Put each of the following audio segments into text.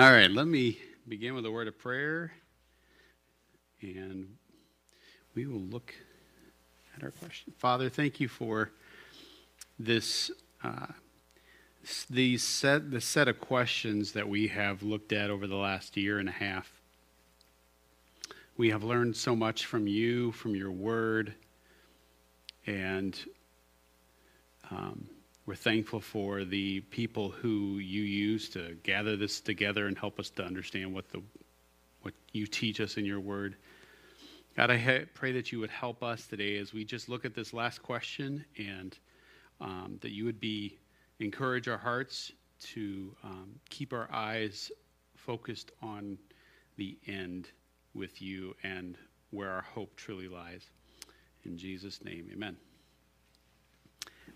All right, let me begin with a word of prayer, and we will look at our question. Father, thank you for this. Uh, set the set of questions that we have looked at over the last year and a half. We have learned so much from you, from your word, and um, we're thankful for the people who you use to gather this together and help us to understand what the what you teach us in your word. God, I pray that you would help us today as we just look at this last question and um, that you would be encourage our hearts to um, keep our eyes focused on the end with you and where our hope truly lies. In Jesus' name, amen.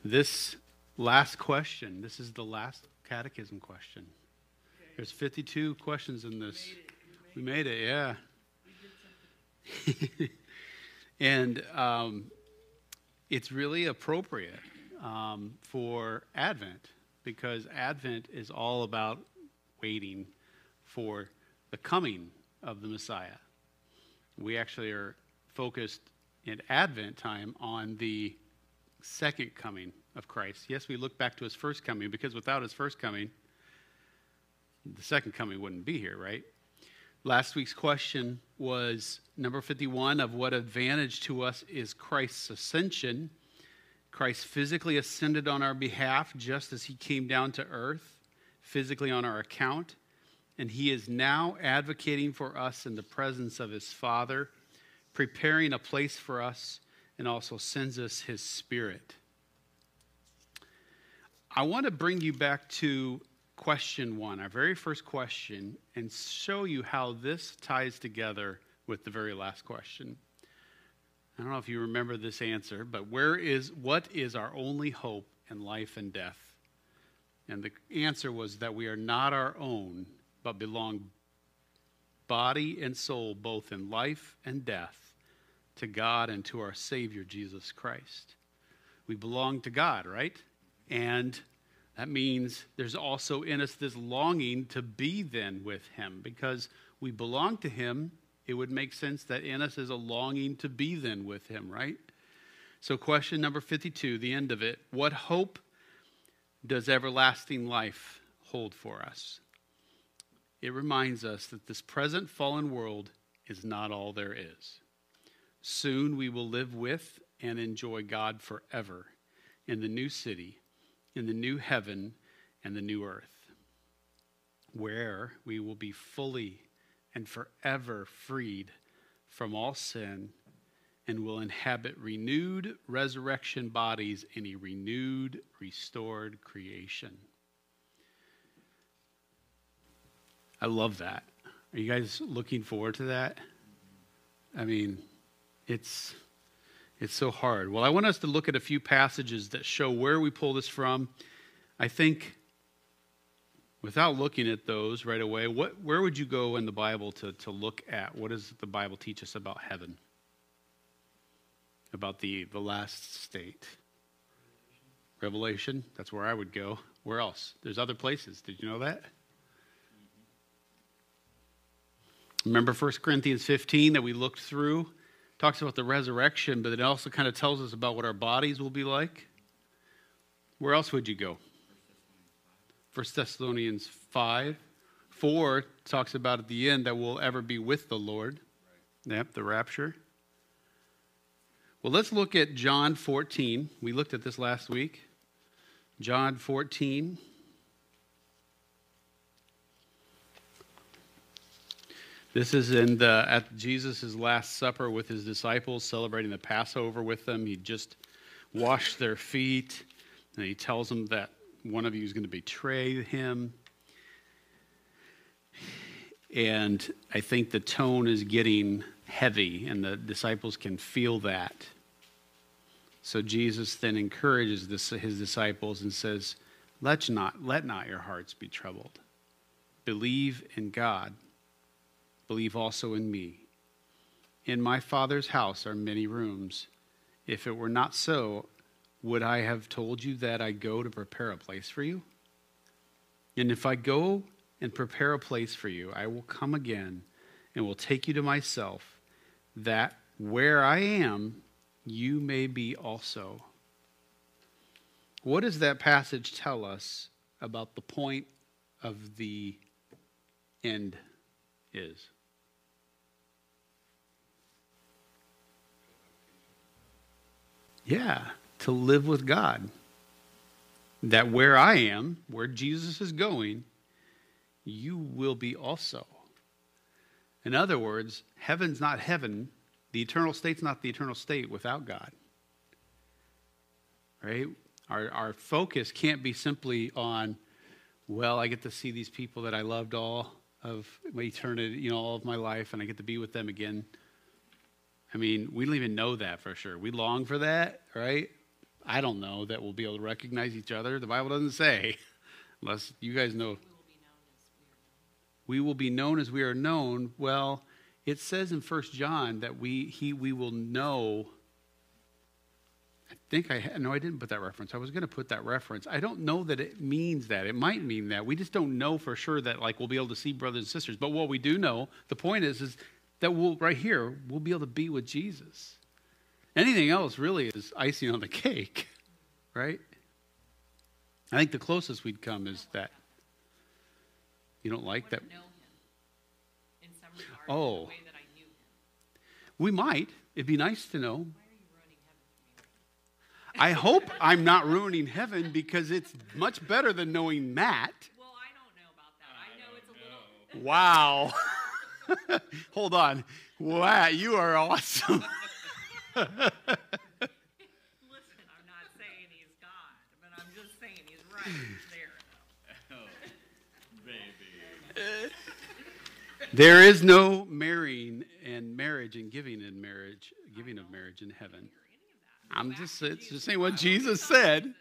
This last question, this is the last catechism question. There's 52 questions in this. We made it, yeah. and um, it's really appropriate um, for Advent because Advent is all about waiting for the coming of the Messiah. We actually are focused in Advent time on the second coming of Christ. Yes, we look back to his first coming because without his first coming, the second coming wouldn't be here, right? Last week's question was number 51 of what advantage to us is Christ's ascension. Christ physically ascended on our behalf just as he came down to earth, physically on our account, and he is now advocating for us in the presence of his Father, preparing a place for us, and also sends us his Spirit. I want to bring you back to question one, our very first question, and show you how this ties together with the very last question. I don't know if you remember this answer, but where is what is our only hope in life and death? And the answer was that we are not our own, but belong body and soul both in life and death to God and to our Savior Jesus Christ. We belong to God, right? And that means there's also in us this longing to be then with Him because we belong to Him. It would make sense that in us is a longing to be then with Him, right? So, question number 52, the end of it. What hope does everlasting life hold for us? It reminds us that this present fallen world is not all there is. Soon we will live with and enjoy God forever in the new city in the new heaven and the new earth, where we will be fully and forever freed from all sin and will inhabit renewed resurrection bodies in a renewed, restored creation. I love that. Are you guys looking forward to that? I mean, it's it's so hard. Well, I want us to look at a few passages that show where we pull this from. I think without looking at those right away, what, where would you go in the Bible to, to look at what does the Bible teach us about heaven? About the, the last state? Revelation, that's where I would go. Where else? There's other places. Did you know that? Remember 1 Corinthians 15 that we looked through? Talks about the resurrection, but it also kind of tells us about what our bodies will be like. Where else would you go? First Thessalonians 5. 4 talks about at the end that we'll ever be with the Lord. Right. Yep, the rapture. Well, let's look at John 14. We looked at this last week. John 14. This is in the, at Jesus' Last Supper with his disciples, celebrating the Passover with them. He just washed their feet, and he tells them that one of you is going to betray him. And I think the tone is getting heavy, and the disciples can feel that. So Jesus then encourages this, his disciples and says, let not, let not your hearts be troubled. Believe in God believe also in me. In my Father's house are many rooms. If it were not so, would I have told you that I go to prepare a place for you? And if I go and prepare a place for you. I will come again and will take you to myself, that where I am, you may be also. What does that passage tell us about the point of the end is? Yeah, to live with God. That where I am, where Jesus is going, you will be also. In other words, heaven's not heaven, the eternal state's not the eternal state without God. Right? Our, our focus can't be simply on, well, I get to see these people that I loved all of my eternity, you know, all of my life, and I get to be with them again. I mean, we don't even know that for sure. We long for that, right? I don't know that we'll be able to recognize each other. The Bible doesn't say, unless you guys know. We will be known as we are known. Well, it says in First John that we he we will know. I think I no, I didn't put that reference. I was going to put that reference. I don't know that it means that. It might mean that. We just don't know for sure that like we'll be able to see brothers and sisters. But what we do know, the point is, is that we'll right here we'll be able to be with Jesus. Anything else really is icing on the cake, right? I think the closest we'd come is that. You don't like that? oh. We might. It'd be nice to know. I hope I'm not ruining heaven because it's much better than knowing Matt. Well, I don't know about that. I know it's a little. Wow. Hold on. Wow, you are awesome. Listen, I'm not saying he's God, but I'm just saying he's right there. Oh, baby. there is no marrying and marriage and giving in marriage, giving of marriage in heaven. I'm just, it's just saying what Jesus said.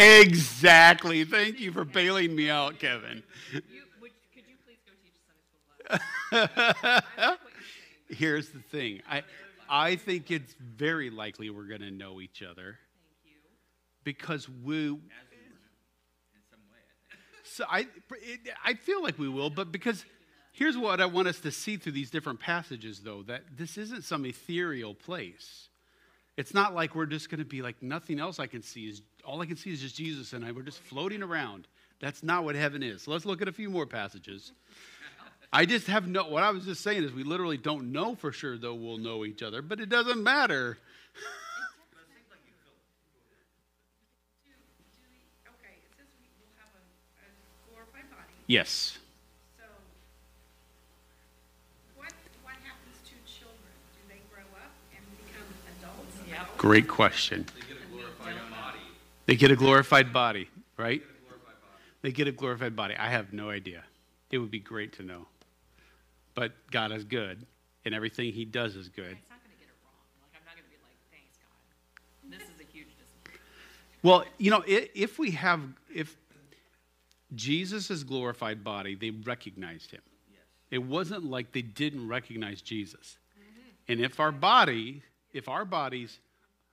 Exactly. Thank you for bailing me out, Kevin. You, would, could you please go teach Sunday school? Here's the thing. I, I think it's very likely we're going to know each other. Because we. So I, it, I feel like we will, but because here's what I want us to see through these different passages, though, that this isn't some ethereal place. It's not like we're just going to be like nothing else I can see is all I can see is just Jesus and I. We're just floating around. That's not what heaven is. So let's look at a few more passages. I just have no, what I was just saying is we literally don't know for sure, though we'll know each other, but it doesn't matter. Yes. So, what, what happens to children? Do they grow up and become adults? Yep. Great question. They get a glorified body, right? They get a glorified body. I have no idea. It would be great to know. But God is good, and everything He does is good. It's not going to get it wrong. Like, I'm not going to be like, thanks, God. This is a huge disappointment. Well, you know, if we have, if Jesus' glorified body, they recognized Him. Yes. It wasn't like they didn't recognize Jesus. Mm-hmm. And if our body, if our bodies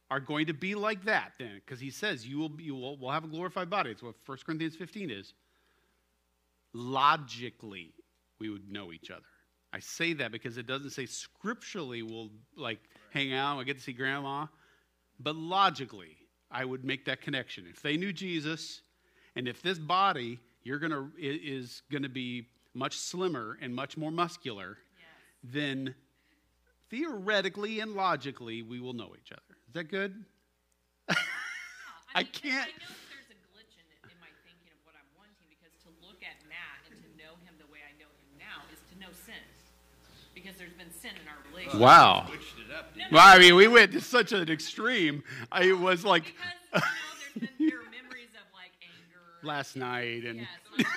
are going to be like that then because he says you will you will, will have a glorified body. It's what 1 corinthians 15 is. Logically we would know each other. I say that because it doesn't say scripturally we'll like hang out i get to see grandma but logically i would make that connection. If they knew jesus and if this body you're gonna is gonna be much slimmer and much more muscular yes. then theoretically and logically we will know each other that good? Yeah, I, mean, I can't. I know there's a glitch in, in my thinking of what I'm wanting because to look at Matt and to know him the way I know him now is to know sin. Because there's been sin in our relationship. Wow. well, I mean, we went to such an extreme. I was like. Because, you know, been, there are memories of like anger. Last night and. Yes,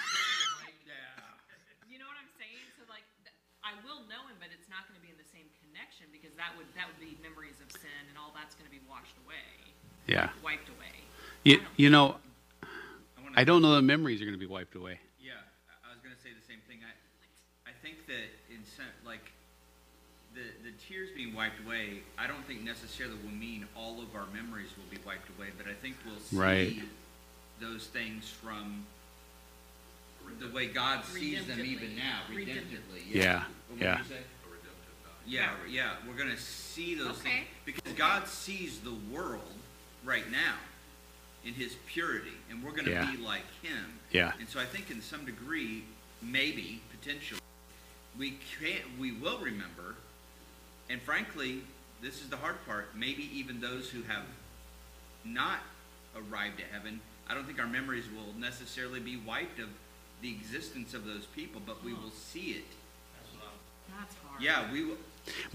you know what I'm saying? So like, I will know him, but it's not going to be in the same connection because that would that would be memories of sin and all that's going to be washed away. Yeah. Wiped away. You, you know, I I don't know the memories are going to be wiped away. Yeah, I- I was going to say the same thing. I, I think that in some, like, the, the tears being wiped away, I don't think necessarily will mean all of our memories will be wiped away, but I think we'll see Right. those things from the way God sees them even Redemptively. now, Redemptive. redemptively. Yeah, What did yeah. You? Yeah, yeah, we're gonna see those Okay. things because God sees the world right now in His purity, and we're gonna Yeah. be like Him. Yeah. And so I think in some degree, maybe potentially, we can't, we will remember, and frankly, this is the hard part. Maybe even those who have not arrived at heaven, I don't think our memories will necessarily be wiped of the existence of those people, but we will see it. That's hard. Yeah, we will.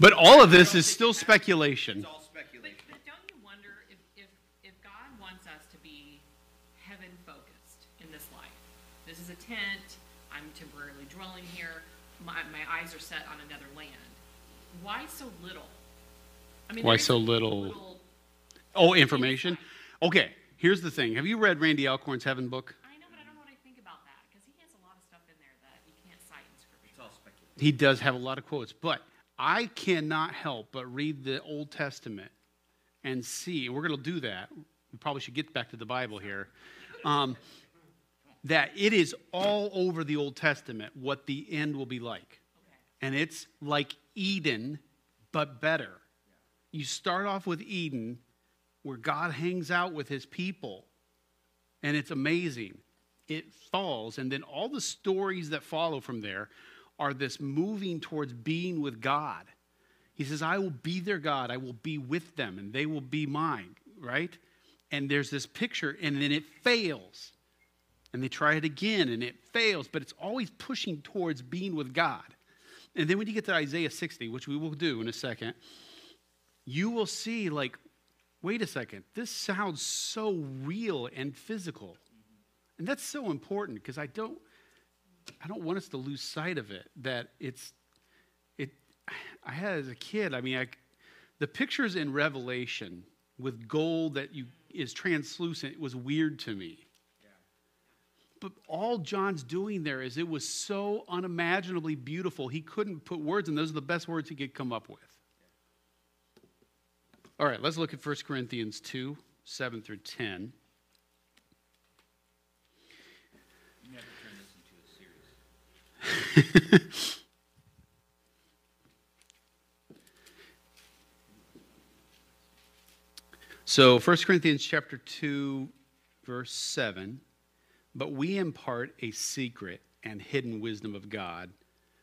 But all of this is still speculation. It's all But, speculation. but don't you wonder if, if, if God wants us to be heaven focused in this life? This is a tent. I'm temporarily dwelling here. My, my eyes are set on another land. Why so little? I mean, Why there is so a little- Oh, information? Okay, here's the thing. Have you read Randy Alcorn's Heaven book? He does have a lot of quotes, but I cannot help but read the Old Testament and see, we're going to do that. We probably should get back to the Bible here. Um, that it is all over the Old Testament what the end will be like. And it's like Eden, but better. You start off with Eden, where God hangs out with his people, and it's amazing. It falls, and then all the stories that follow from there are this moving towards being with God. He says, I will be their God, I will be with them, and they will be mine, right? And there's this picture, and then it fails. And they try it again, and it fails, but it's always pushing towards being with God. And then when you get to Isaiah 60, which we will do in a second, you will see, like, wait a second, this sounds so real and physical. And that's so important because I don't I don't want us to lose sight of it that it's it I had as a kid, I mean I the pictures in Revelation with gold that you is translucent was weird to me. But all John's doing there is it was so unimaginably beautiful. He couldn't put words, and those are the best words he could come up with. All right, let's look at 1 Corinthians 2 7 through 10. You have to turn this into a series. So 1 Corinthians chapter 2 verse 7, but we impart a secret and hidden wisdom of God,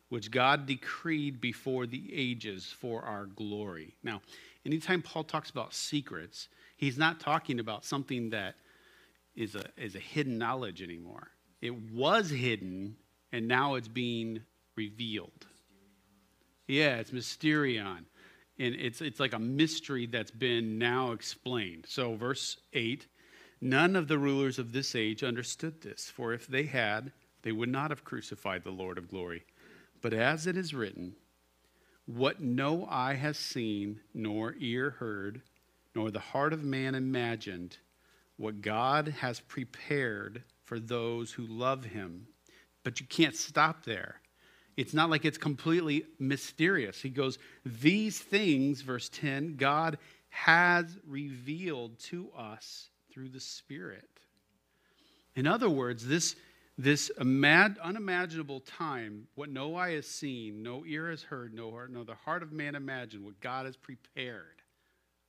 which God decreed before the ages for our glory. Now, anytime Paul talks about secrets, he's not talking about something that is a, is a hidden knowledge anymore. It was hidden, and now it's being revealed. Yeah, it's mysterion. And it's, it's like a mystery that's been now explained. So, verse 8 None of the rulers of this age understood this, for if they had, they would not have crucified the Lord of glory. But as it is written, what no eye has seen, nor ear heard, nor the heart of man imagined, what God has prepared for those who love him. But you can't stop there. It's not like it's completely mysterious. He goes, These things, verse 10, God has revealed to us through the Spirit. In other words, this, this imag- unimaginable time, what no eye has seen, no ear has heard, no, heart, no the heart of man imagined, what God has prepared.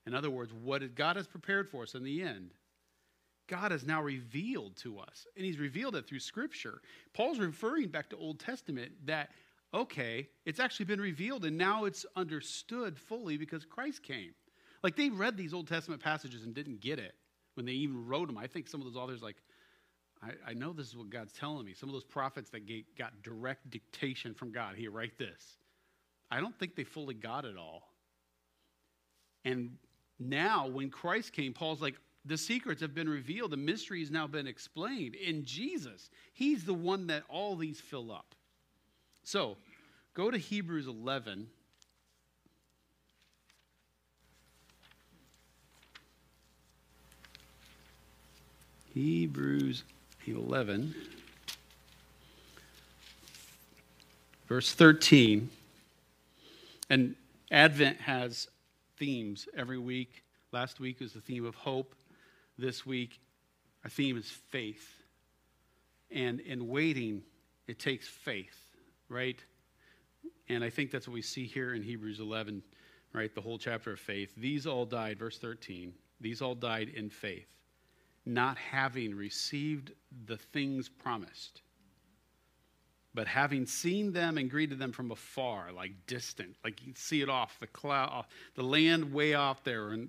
In other words, what God has prepared for us in the end, God has now revealed to us. And he's revealed it through Scripture. Paul's referring back to Old Testament that, okay, it's actually been revealed and now it's understood fully because Christ came. Like they read these Old Testament passages and didn't get it when they even wrote them. I think some of those authors, like, I, I know this is what God's telling me. Some of those prophets that got direct dictation from God, here, write this. I don't think they fully got it all. And now, when Christ came, Paul's like, the secrets have been revealed, the mystery has now been explained in Jesus. He's the one that all these fill up. So, go to Hebrews 11. Hebrews 11, verse 13. And Advent has themes every week. Last week was the theme of hope. This week, our theme is faith. And in waiting, it takes faith, right? And I think that's what we see here in Hebrews 11, right? The whole chapter of faith. These all died, verse 13. These all died in faith, not having received the things promised, but having seen them and greeted them from afar, like distant, like you see it off the cloud, the land way off there, and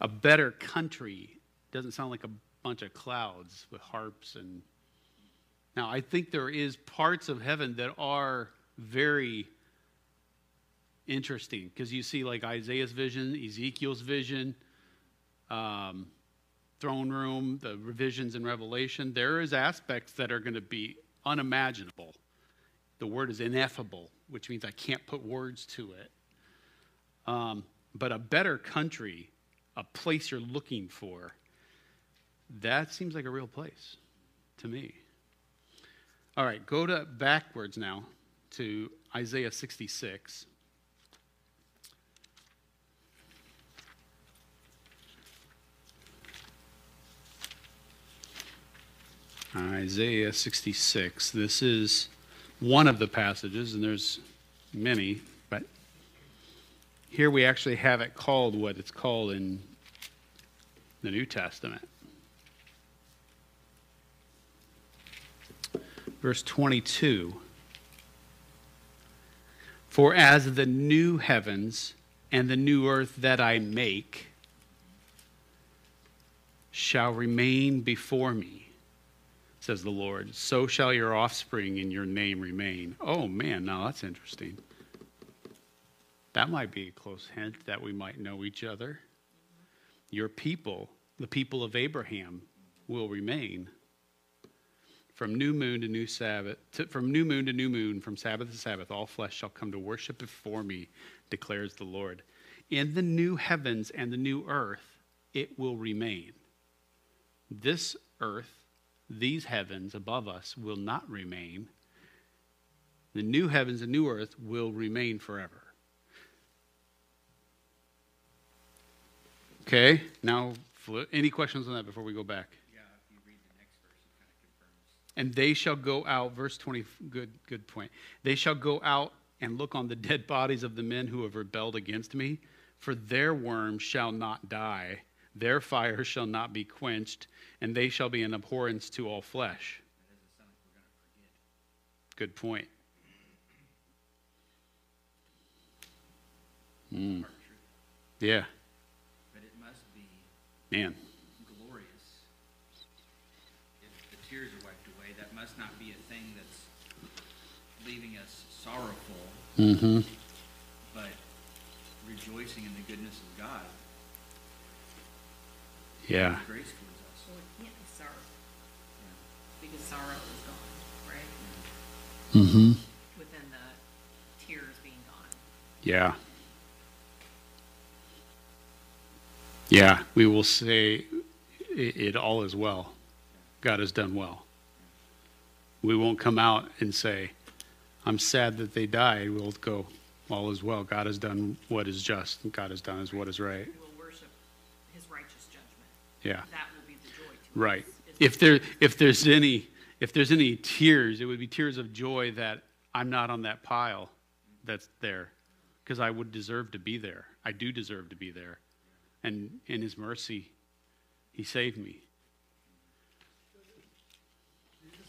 A better country doesn't sound like a bunch of clouds with harps and. Now, I think there is parts of heaven that are very interesting because you see like Isaiah's vision, Ezekiel's vision, um, throne room, the revisions in Revelation. There is aspects that are going to be unimaginable. The word is ineffable, which means I can't put words to it. Um, but a better country, a place you're looking for, that seems like a real place to me. All right, go to backwards now to Isaiah 66. Isaiah 66. This is one of the passages, and there's many, but here we actually have it called what it's called in the New Testament. Verse 22 For as the new heavens and the new earth that I make shall remain before me says the Lord. So shall your offspring and your name remain. Oh, man, now that's interesting. That might be a close hint that we might know each other. Your people, the people of Abraham, will remain. From new moon to new Sabbath, to, from new moon to new moon, from Sabbath to Sabbath, all flesh shall come to worship before me, declares the Lord. In the new heavens and the new earth, it will remain. This earth these heavens above us will not remain. The new heavens and new earth will remain forever. Okay, now any questions on that before we go back? Yeah, if you read the next verse, it kind of confirms. And they shall go out, verse 20, good, good point. They shall go out and look on the dead bodies of the men who have rebelled against me, for their worm shall not die their fire shall not be quenched, and they shall be an abhorrence to all flesh. Good point. Mm. Yeah. But it must be Man. glorious. If the tears are wiped away, that must not be a thing that's leaving us sorrowful, Mm-hmm. but rejoicing in the goodness of God. Yeah. Grace towards us. Well, it can't be sorrow, because sorrow is gone, right? Mm-hmm. Within the tears being gone. Yeah. Yeah, we will say it, it all is well. God has done well. We won't come out and say, I'm sad that they died. We'll go, all is well. God has done what is just, and God has done is what is right. We'll worship his righteous judgment. Yeah. That will be the joy to Right. us. If there if there's any if there's any tears, it would be tears of joy that I'm not on that pile that's there because I would deserve to be there. I do deserve to be there. And in his mercy he saved me. Jesus,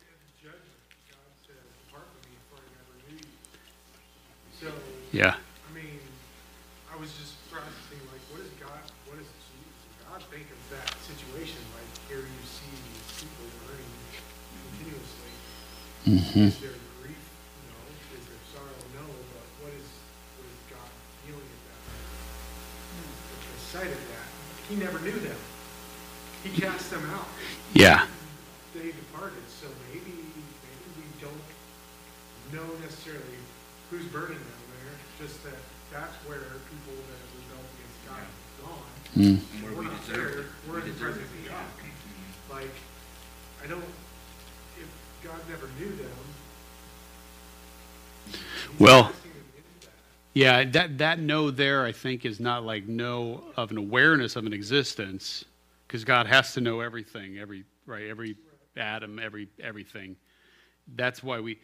at the judgment, God said, "Depart from me, for I never knew you." So, Yeah. I mean, I was just processing, like, what is God? What is Jesus? God think of that situation, like here you see these people learning continuously. Mm-hmm. Is At sight of that, he never knew them. He cast them out. Yeah. They departed, so maybe, maybe we don't know necessarily who's burning down there, just that that's where people that have rebelled against God have gone. Mm. And where We're we not deserve there, it. we're We in the deserve presence of God. Like, I don't, if God never knew them. Well- casting them into that. Yeah, that, that no there, I think, is not like no of an awareness of an existence, because God has to know everything, every, right, every atom, every, everything. That's why we,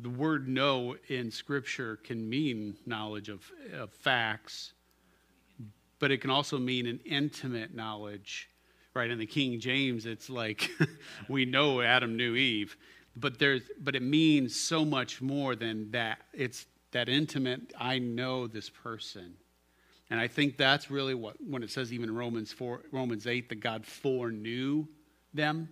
the word know in Scripture can mean knowledge of, of facts, but it can also mean an intimate knowledge, right? In the King James, it's like we know Adam knew Eve, but there's, but it means so much more than that. It's that intimate. I know this person, and I think that's really what when it says even in Romans four, Romans eight, that God foreknew them.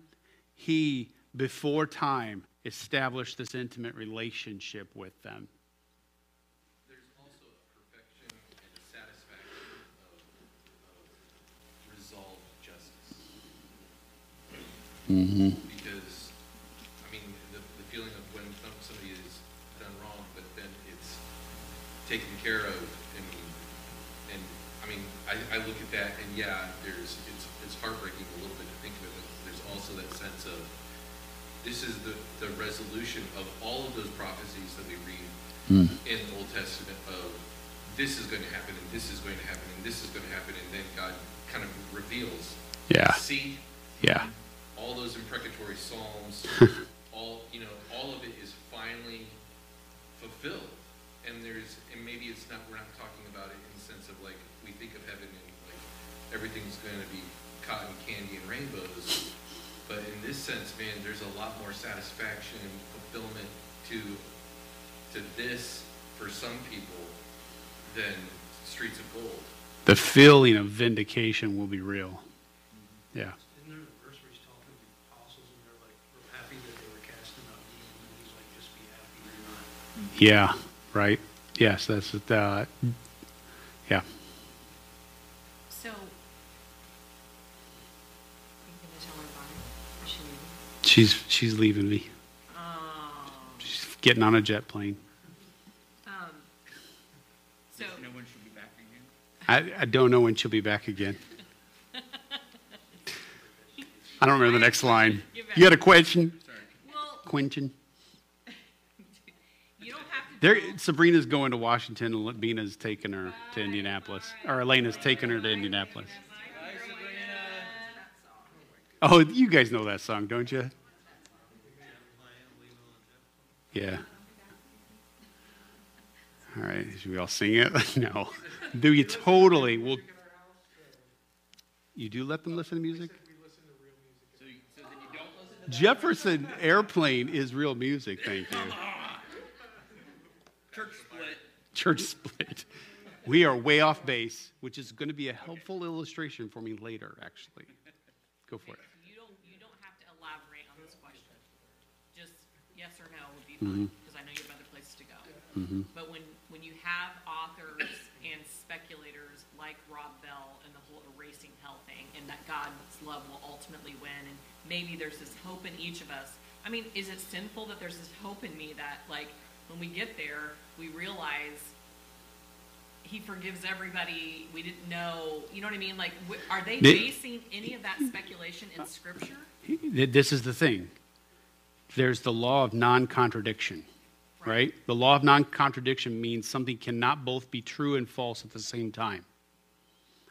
He before time established this intimate relationship with them. There's also a perfection and a satisfaction of, of resolved justice. Because, I mean, the, the feeling of when some- somebody is done wrong, but then it's taken care of, and, and, I mean, I, I look at that, and yeah, there's, it's, it's heartbreaking a little bit to think of it, but there's also that sense of, this is the, the resolution of all of those prophecies that we read in the Old Testament of this is going to happen and this is going to happen and this is going to happen and then God kind of reveals. Yeah. See he's vindication will be real. you're. Yeah. Right. Yes. That's uh, yeah. So. Are you gonna tell her about it? Is? She's she's leaving me. Oh, She's getting on a jet plane. um, so, No one should be back again. I, I don't know when she'll be back again. I don't remember the next line. You got a question, well, Quentin? you don't have to. There, Sabrina's going to Washington. and Bina's taking her to Indianapolis, or Elena's taking her to Indianapolis. Oh, you guys know that song, don't you? Yeah. All right, should we all sing it? no. Do you totally? Well, you do let them listen to music. So, you- so then you don't listen to Jefferson Airplane is real music. Thank you. church split. Church split. We are way off base, which is going to be a helpful illustration for me later. Actually, go for it. You don't, you don't have to elaborate on this question. Just yes or no would be Mm-hmm. fine, because I know you have other places to go. But when, when you have authors and speculators like Rob Bell and the whole erasing hell thing, and that God's love will ultimately win, and maybe there's this hope in each of us. I mean, is it sinful that there's this hope in me that, like, when we get there, we realize he forgives everybody we didn't know. You know what I mean? Like, are they basing any of that speculation in uh, Scripture? This is the thing. There's the law of non-contradiction, right? The law of non-contradiction means something cannot both be true and false at the same time.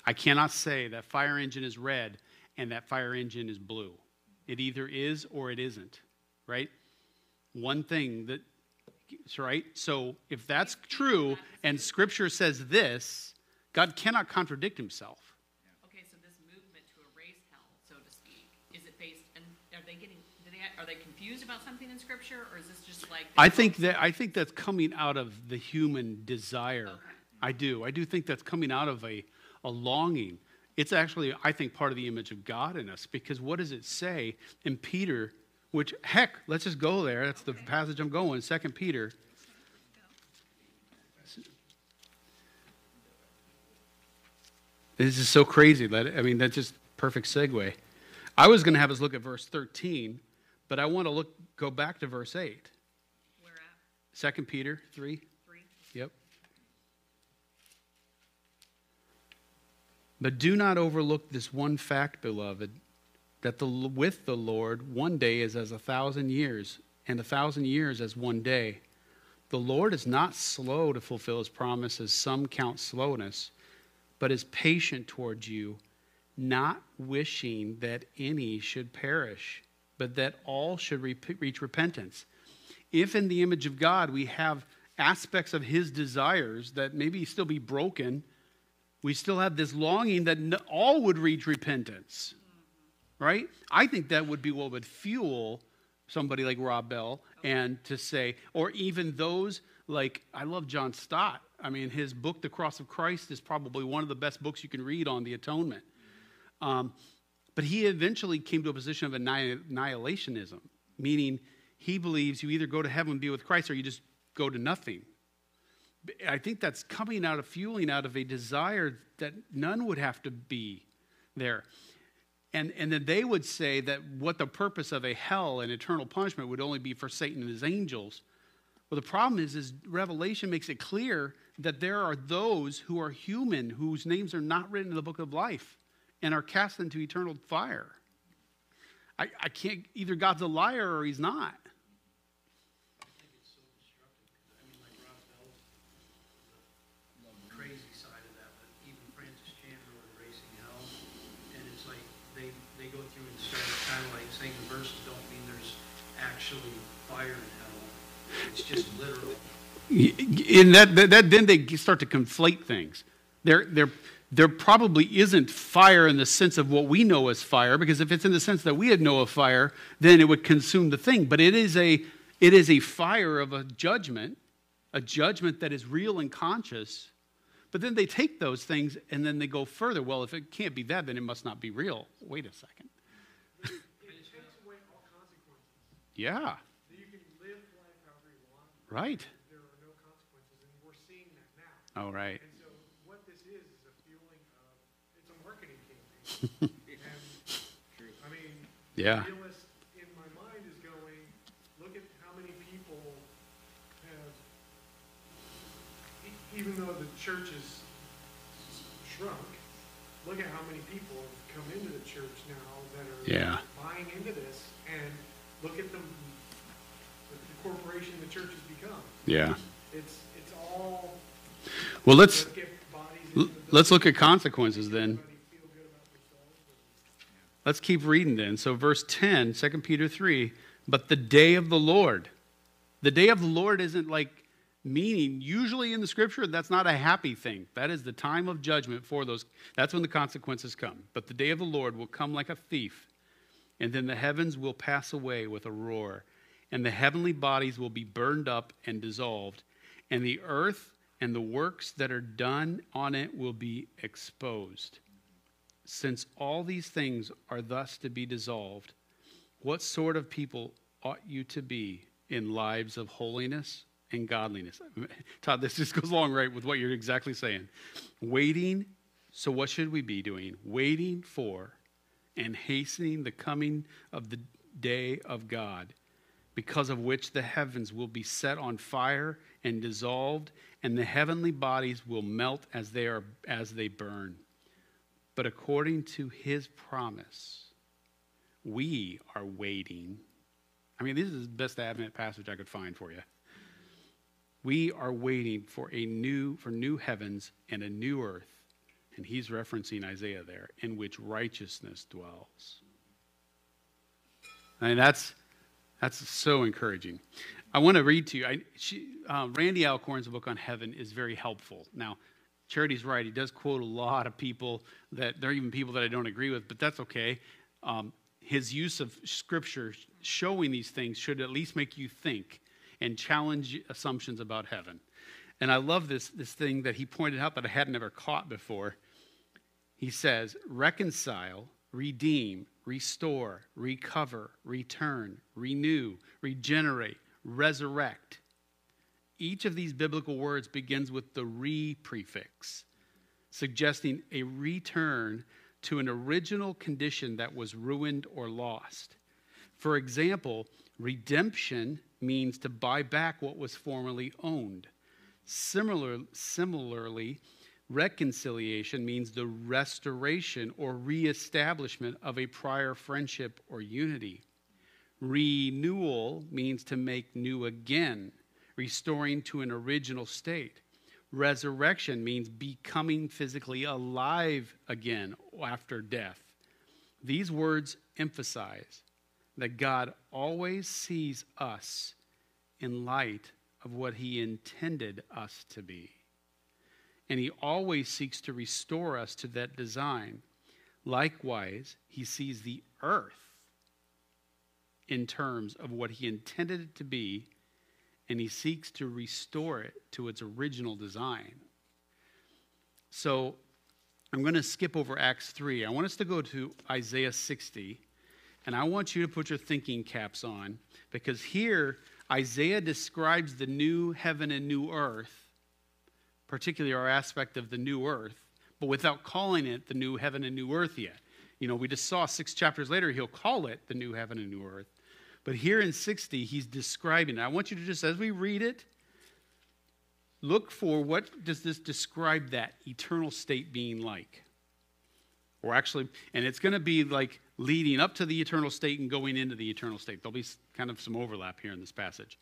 I cannot say that fire engine is red and that fire engine is blue. It either is or it isn't, right? One thing that, right? So if that's true and Scripture says this, God cannot contradict Himself. Okay, so this movement to erase hell, so to speak, is it based? And are they getting? Do they are they confused about something in Scripture, or is this just like? I think that I think that's coming out of the human desire. Okay. I do. I do think that's coming out of a, a longing. It's actually, I think, part of the image of God in us because what does it say in Peter? Which, heck, let's just go there. That's the passage I'm going. Second Peter. This is so crazy. That I mean, that's just perfect segue. I was going to have us look at verse 13, but I want to look go back to verse 8. Where at? Second Peter 3. Three? Yep. But do not overlook this one fact, beloved, that the, with the Lord one day is as a thousand years, and a thousand years as one day. The Lord is not slow to fulfill his promise, as some count slowness, but is patient towards you, not wishing that any should perish, but that all should re- reach repentance. If in the image of God we have aspects of his desires that maybe still be broken, we still have this longing that all would reach repentance. Right? I think that would be what would fuel somebody like Rob Bell and to say, or even those like, I love John Stott. I mean, his book, The Cross of Christ, is probably one of the best books you can read on the atonement. Um, but he eventually came to a position of annihilationism, meaning he believes you either go to heaven and be with Christ or you just go to nothing. I think that's coming out of fueling out of a desire that none would have to be there. And, and then they would say that what the purpose of a hell and eternal punishment would only be for Satan and his angels. Well, the problem is, is Revelation makes it clear that there are those who are human whose names are not written in the book of life and are cast into eternal fire. I, I can't, either God's a liar or he's not. I think it's so destructive, 'cause I mean, like Rob the crazy side of that, even Francis Chan wrote Erasing Hell, and it's like, they, they go through and start kind of like saying the verses don't mean there's actually fire in hell. It's just literal. in that, that, that then they start to conflate things. There, there, there probably isn't fire in the sense of what we know as fire, because if it's in the sense that we know of fire, then it would consume the thing. But it is a, it is a fire of a judgment, a judgment that is real and conscious. But then they take those things and then they go further. Well, if it can't be that, then it must not be real. Wait a second. It takes away all consequences. Yeah, You can live life however you want. right. There are no consequences, and we're seeing that now. Oh, right. And so what this is, is a fueling of, it's a marketing And, I mean, Yeah. the realist in my mind is going, look at how many people have, even though the church is shrunk, look at how many people have come into the church now that are Yeah. buying into this, and look at the, the corporation the church has become. Yeah. It's, it's all, Well, let's let's get bodies l- into the let's look at consequences then. everybody feel good about themselves. Let's keep reading then. So, verse 10, 2 Peter 3, but the day of the Lord. The day of the Lord isn't like meaning, usually in the scripture, that's not a happy thing. That is the time of judgment for those. That's when the consequences come. But the day of the Lord will come like a thief, and then the heavens will pass away with a roar, and the heavenly bodies will be burned up and dissolved, and the earth and the works that are done on it will be exposed. Since all these things are thus to be dissolved, what sort of people ought you to be in lives of holiness and godliness? Todd, this just goes along right with what you're exactly saying. Waiting, so what should we be doing? Waiting for and hastening the coming of the day of God, because of which the heavens will be set on fire and dissolved, and the heavenly bodies will melt as they are as they burn but according to his promise, we are waiting. I mean, this is the best Advent passage I could find for you. We are waiting for a new for new heavens and a new earth, and he's referencing Isaiah there, in which righteousness dwells. And that's that's so encouraging. I want to read to you. I, she, uh, Randy Alcorn's book on heaven is very helpful. Now, Charity's right. He does quote a lot of people that there are even people that I don't agree with, but that's okay. Um, his use of scripture showing these things should at least make you think and challenge assumptions about heaven. And I love this, this thing that he pointed out that I had never caught before. he says, reconcile, redeem, restore, recover, return, renew, regenerate, resurrect. Each of these biblical words begins with the re prefix, suggesting a return to an original condition that was ruined or lost. For example, redemption means to buy back what was formerly owned. Similar, similarly, reconciliation means the restoration or reestablishment of a prior friendship or unity. Renewal means to make new again, restoring to an original state. Resurrection means becoming physically alive again after death. These words emphasize that God always sees us in light of what he intended us to be. And he always seeks to restore us to that design. Likewise, he sees the earth in terms of what he intended it to be, and he seeks to restore it to its original design. So I'm going to skip over Acts 3. I want us to go to Isaiah 60, and I want you to put your thinking caps on because here Isaiah describes the new heaven and new earth, particularly our aspect of the new earth, but without calling it the new heaven and new earth yet. You know, we just saw six chapters later, he'll call it the new heaven and new earth. But here in 60, he's describing it. I want you to just, as we read it, look for what does this describe that eternal state being like? Or actually, and it's going to be like leading up to the eternal state and going into the eternal state. There'll be kind of some overlap here in this passage.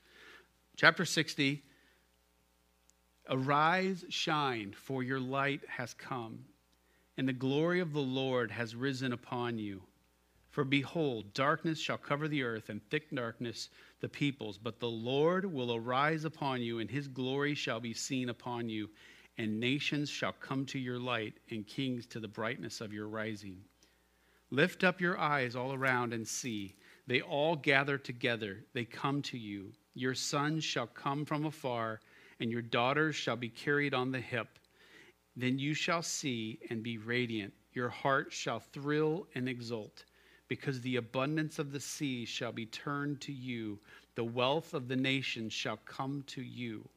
Chapter 60 Arise, shine, for your light has come, and the glory of the Lord has risen upon you. For behold, darkness shall cover the earth, and thick darkness the peoples. But the Lord will arise upon you, and his glory shall be seen upon you. And nations shall come to your light, and kings to the brightness of your rising. Lift up your eyes all around and see. They all gather together, they come to you. Your sons shall come from afar, and your daughters shall be carried on the hip. Then you shall see and be radiant. Your heart shall thrill and exult, because the abundance of the sea shall be turned to you. The wealth of the nations shall come to you.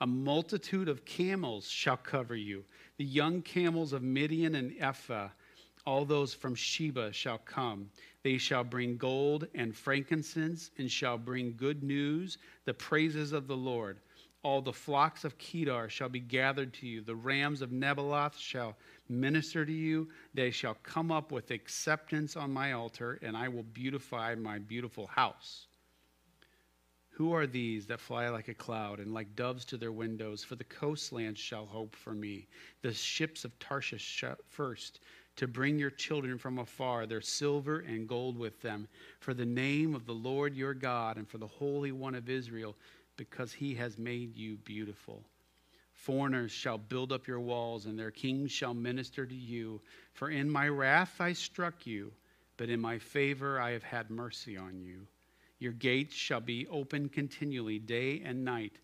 A multitude of camels shall cover you. The young camels of Midian and Ephah all those from Sheba shall come. They shall bring gold and frankincense, and shall bring good news, the praises of the Lord. All the flocks of Kedar shall be gathered to you. The rams of Nebaioth shall minister to you. They shall come up with acceptance on my altar, and I will beautify my beautiful house. Who are these that fly like a cloud and like doves to their windows? For the coastlands shall hope for me. The ships of Tarshish first to bring your children from afar, their silver and gold with them, for the name of the Lord your God and for the Holy One of Israel, because he has made you beautiful. Foreigners shall build up your walls, and their kings shall minister to you. For in my wrath I struck you, but in my favor I have had mercy on you. Your gates shall be open continually, day and night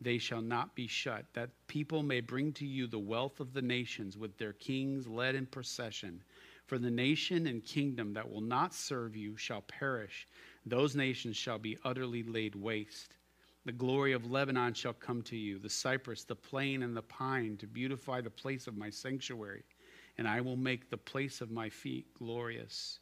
they shall not be shut, that people may bring to you the wealth of the nations with their kings led in procession. For the nation and kingdom that will not serve you shall perish, those nations shall be utterly laid waste. The glory of Lebanon shall come to you, the cypress, the plane, and the pine, to beautify the place of my sanctuary, and I will make the place of my feet glorious.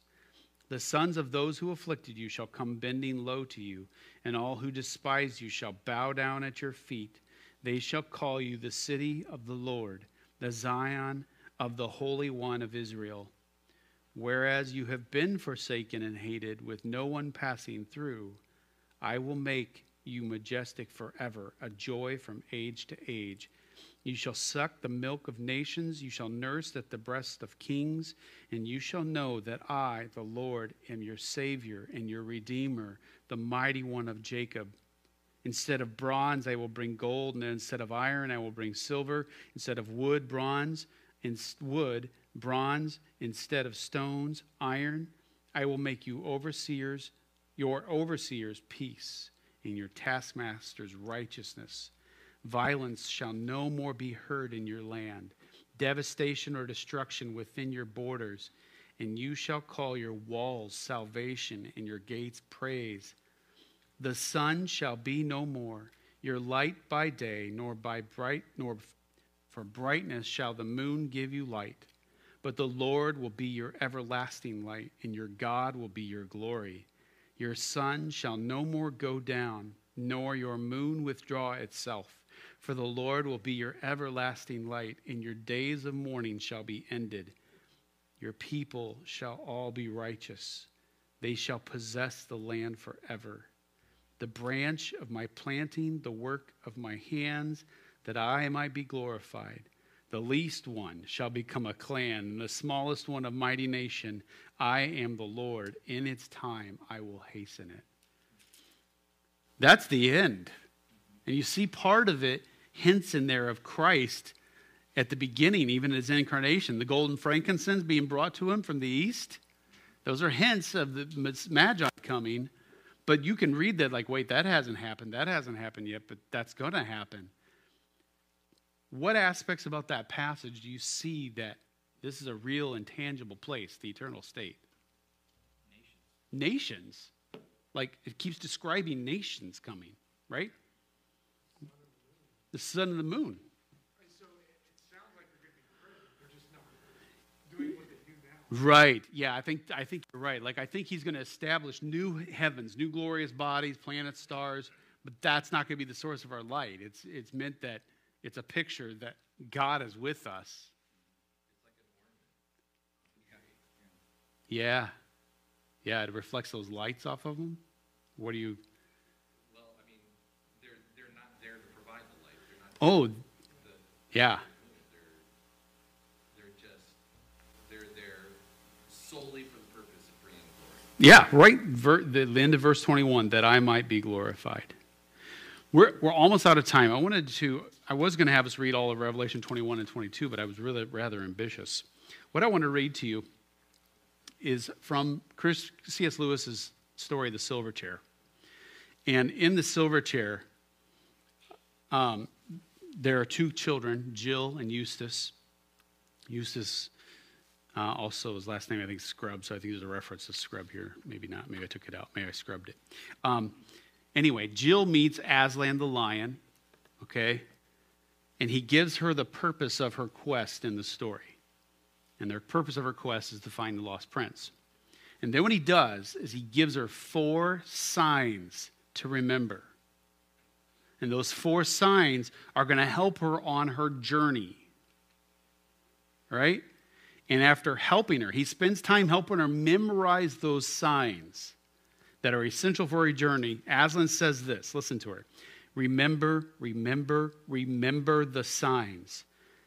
The sons of those who afflicted you shall come bending low to you, and all who despise you shall bow down at your feet. They shall call you the city of the Lord, the Zion of the Holy One of Israel. Whereas you have been forsaken and hated, with no one passing through, I will make you majestic forever, a joy from age to age. You shall suck the milk of nations, you shall nurse at the breast of kings, and you shall know that I, the Lord, am your Savior and your Redeemer, the mighty one of Jacob. Instead of bronze, I will bring gold, and instead of iron, I will bring silver. Instead of wood, bronze, in wood, bronze, instead of stones, iron. I will make you overseers, your overseers, peace, and your taskmasters, righteousness. Violence shall no more be heard in your land. devastation or destruction within your borders, and you shall call your walls salvation and your gates praise. The sun shall be no more, your light by day, nor by bright nor for brightness shall the moon give you light. But the Lord will be your everlasting light, and your God will be your glory. Your sun shall no more go down, nor your moon withdraw itself. For the Lord will be your everlasting light, and your days of mourning shall be ended. Your people shall all be righteous. They shall possess the land forever. The branch of my planting, the work of my hands, that I might be glorified. The least one shall become a clan, and the smallest one a mighty nation. I am the Lord. In its time I will hasten it. That's the end. And you see part of it, hints in there of Christ at the beginning, even his incarnation. The golden frankincense being brought to him from the east. Those are hints of the Magi coming. But you can read that like, wait, that hasn't happened. That hasn't happened yet, but that's going to happen. What aspects about that passage do you see that this is a real and tangible place, the eternal state? Nations. Nations. Like it keeps describing nations coming, right? The sun and the moon. So it sounds like they're going to be present, they're just not doing what they do now. Right. Yeah, I think I think you're right. Like I think he's going to establish new heavens, new glorious bodies, planets, stars, but that's not going to be the source of our light. It's it's meant that it's a picture that God is with us. Yeah. Yeah, it reflects those lights off of them. What do you Well, I mean, they're, they're not there to provide the light. They're not. Oh, the- yeah. They're, they're just, they're there solely for the purpose of bringing glory. Yeah, right. Ver, the, the end of verse 21 that I might be glorified. We're, we're almost out of time. I wanted to, I was going to have us read all of Revelation 21 and 22, but I was really rather ambitious. What I want to read to you is from Chris, C.S. Lewis's story, The Silver Chair. And in the silver chair, um, there are two children, Jill and Eustace. Eustace uh, also, his last name, I think, is Scrubb, so I think there's a reference to Scrubb here. Maybe not. Maybe I took it out. Maybe I scrubbed it. Um, anyway, Jill meets Aslan the lion, okay? And he gives her the purpose of her quest in the story. And the purpose of her quest is to find the lost prince. And then what he does is he gives her four signs to remember. And those four signs are going to help her on her journey. Right? And after helping her, he spends time helping her memorize those signs that are essential for her journey. Aslan says this listen to her. Remember, remember, remember the signs.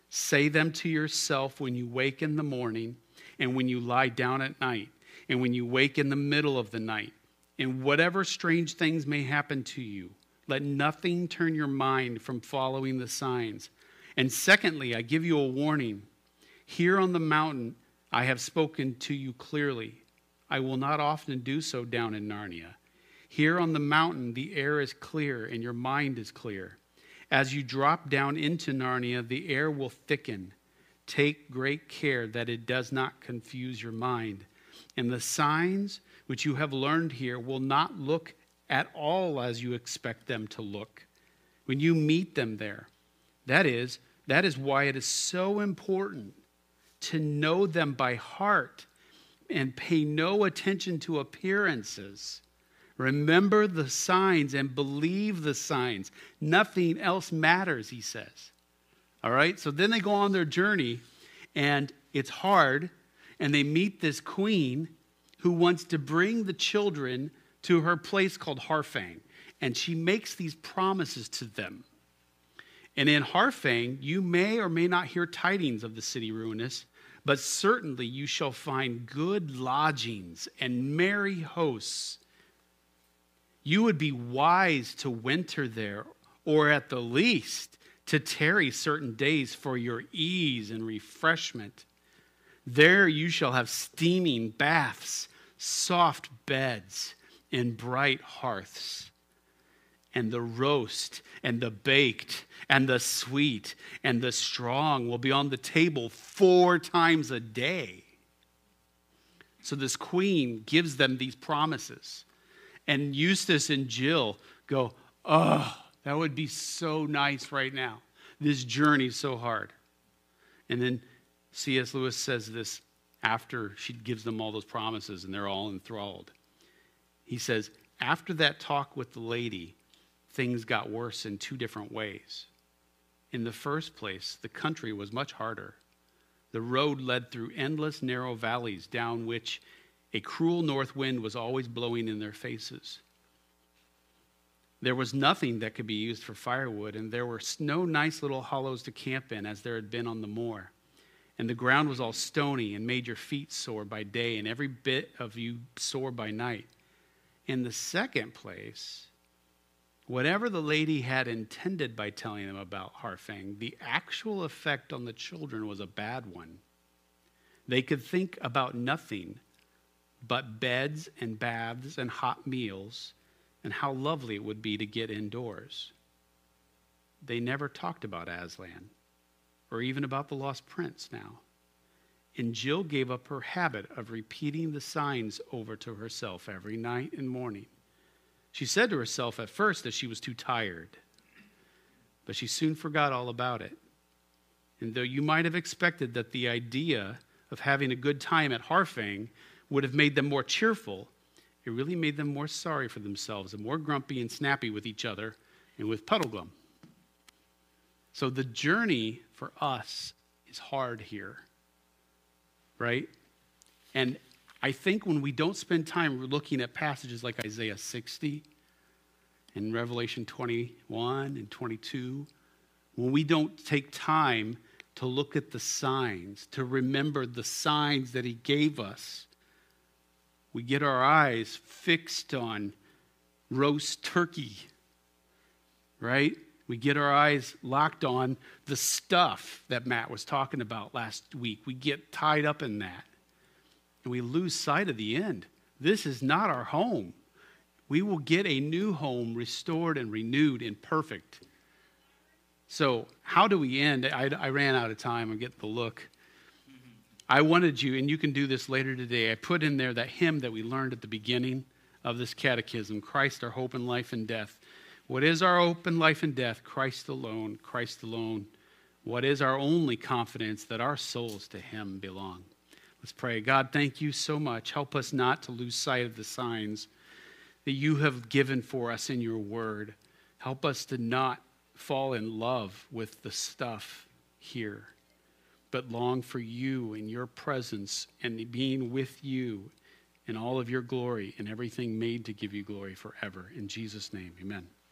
Say them to yourself when you wake in the morning and when you lie down at night and when you wake in the middle of the night. And whatever strange things may happen to you, let nothing turn your mind from following the signs. And secondly, I give you a warning. Here on the mountain, I have spoken to you clearly. I will not often do so down in Narnia. Here on the mountain, the air is clear and your mind is clear. As you drop down into Narnia, the air will thicken. Take great care that it does not confuse your mind. And the signs which you have learned here will not look at all as you expect them to look when you meet them there. That is, that is why it is so important to know them by heart and pay no attention to appearances. Remember the signs and believe the signs. Nothing else matters, he says. All right? So then they go on their journey, and it's hard, and they meet this queen who wants to bring the children to her place called Harfang. And she makes these promises to them. And in Harfang, you may or may not hear tidings of the city ruinous, but certainly you shall find good lodgings and merry hosts. You would be wise to winter there, or at the least to tarry certain days for your ease and refreshment. There you shall have steaming baths, soft beds, and bright hearths. and the roast and the baked and the sweet and the strong will be on the table four times a day. So this queen gives them these promises. And Eustace and Jill go, Oh, that would be so nice right now. This journey's so hard. And then C.S. Lewis says this after she gives them all those promises and they're all enthralled. He says, After that talk with the lady, things got worse in two different ways. In the first place, the country was much harder. The road led through endless narrow valleys down which a cruel north wind was always blowing in their faces. There was nothing that could be used for firewood, and there were no nice little hollows to camp in as there had been on the moor. And the ground was all stony and made your feet sore by day, and every bit of you sore by night. In the second place, whatever the lady had intended by telling them about Harfang, the actual effect on the children was a bad one. They could think about nothing but beds and baths and hot meals and how lovely it would be to get indoors. They never talked about Aslan or even about the lost prince now. And Jill gave up her habit of repeating the signs over to herself every night and morning. She said to herself at first that she was too tired, but she soon forgot all about it. And though you might have expected that the idea of having a good time at Harfang would have made them more cheerful, it really made them more sorry for themselves and more grumpy and snappy with each other and with Puddleglum. So the journey for us is hard here, right? And I think when we don't spend time looking at passages like Isaiah 60 and Revelation 21 and 22, when we don't take time to look at the signs, to remember the signs that he gave us, we get our eyes fixed on roast turkey, right? We get our eyes locked on the stuff that Matt was talking about last week. We get tied up in that. And we lose sight of the end. This is not our home. We will get a new home restored and renewed and perfect. So, how do we end? I, I ran out of time. I'm getting the look. I wanted you, and you can do this later today. I put in there that hymn that we learned at the beginning of this catechism Christ, our hope in life and death. What is our hope in life and death? Christ alone, Christ alone. What is our only confidence that our souls to Him belong? Let's pray. God, thank you so much. Help us not to lose sight of the signs that you have given for us in your word. Help us to not fall in love with the stuff here but long for you and your presence and being with you in all of your glory and everything made to give you glory forever. In Jesus' name, amen.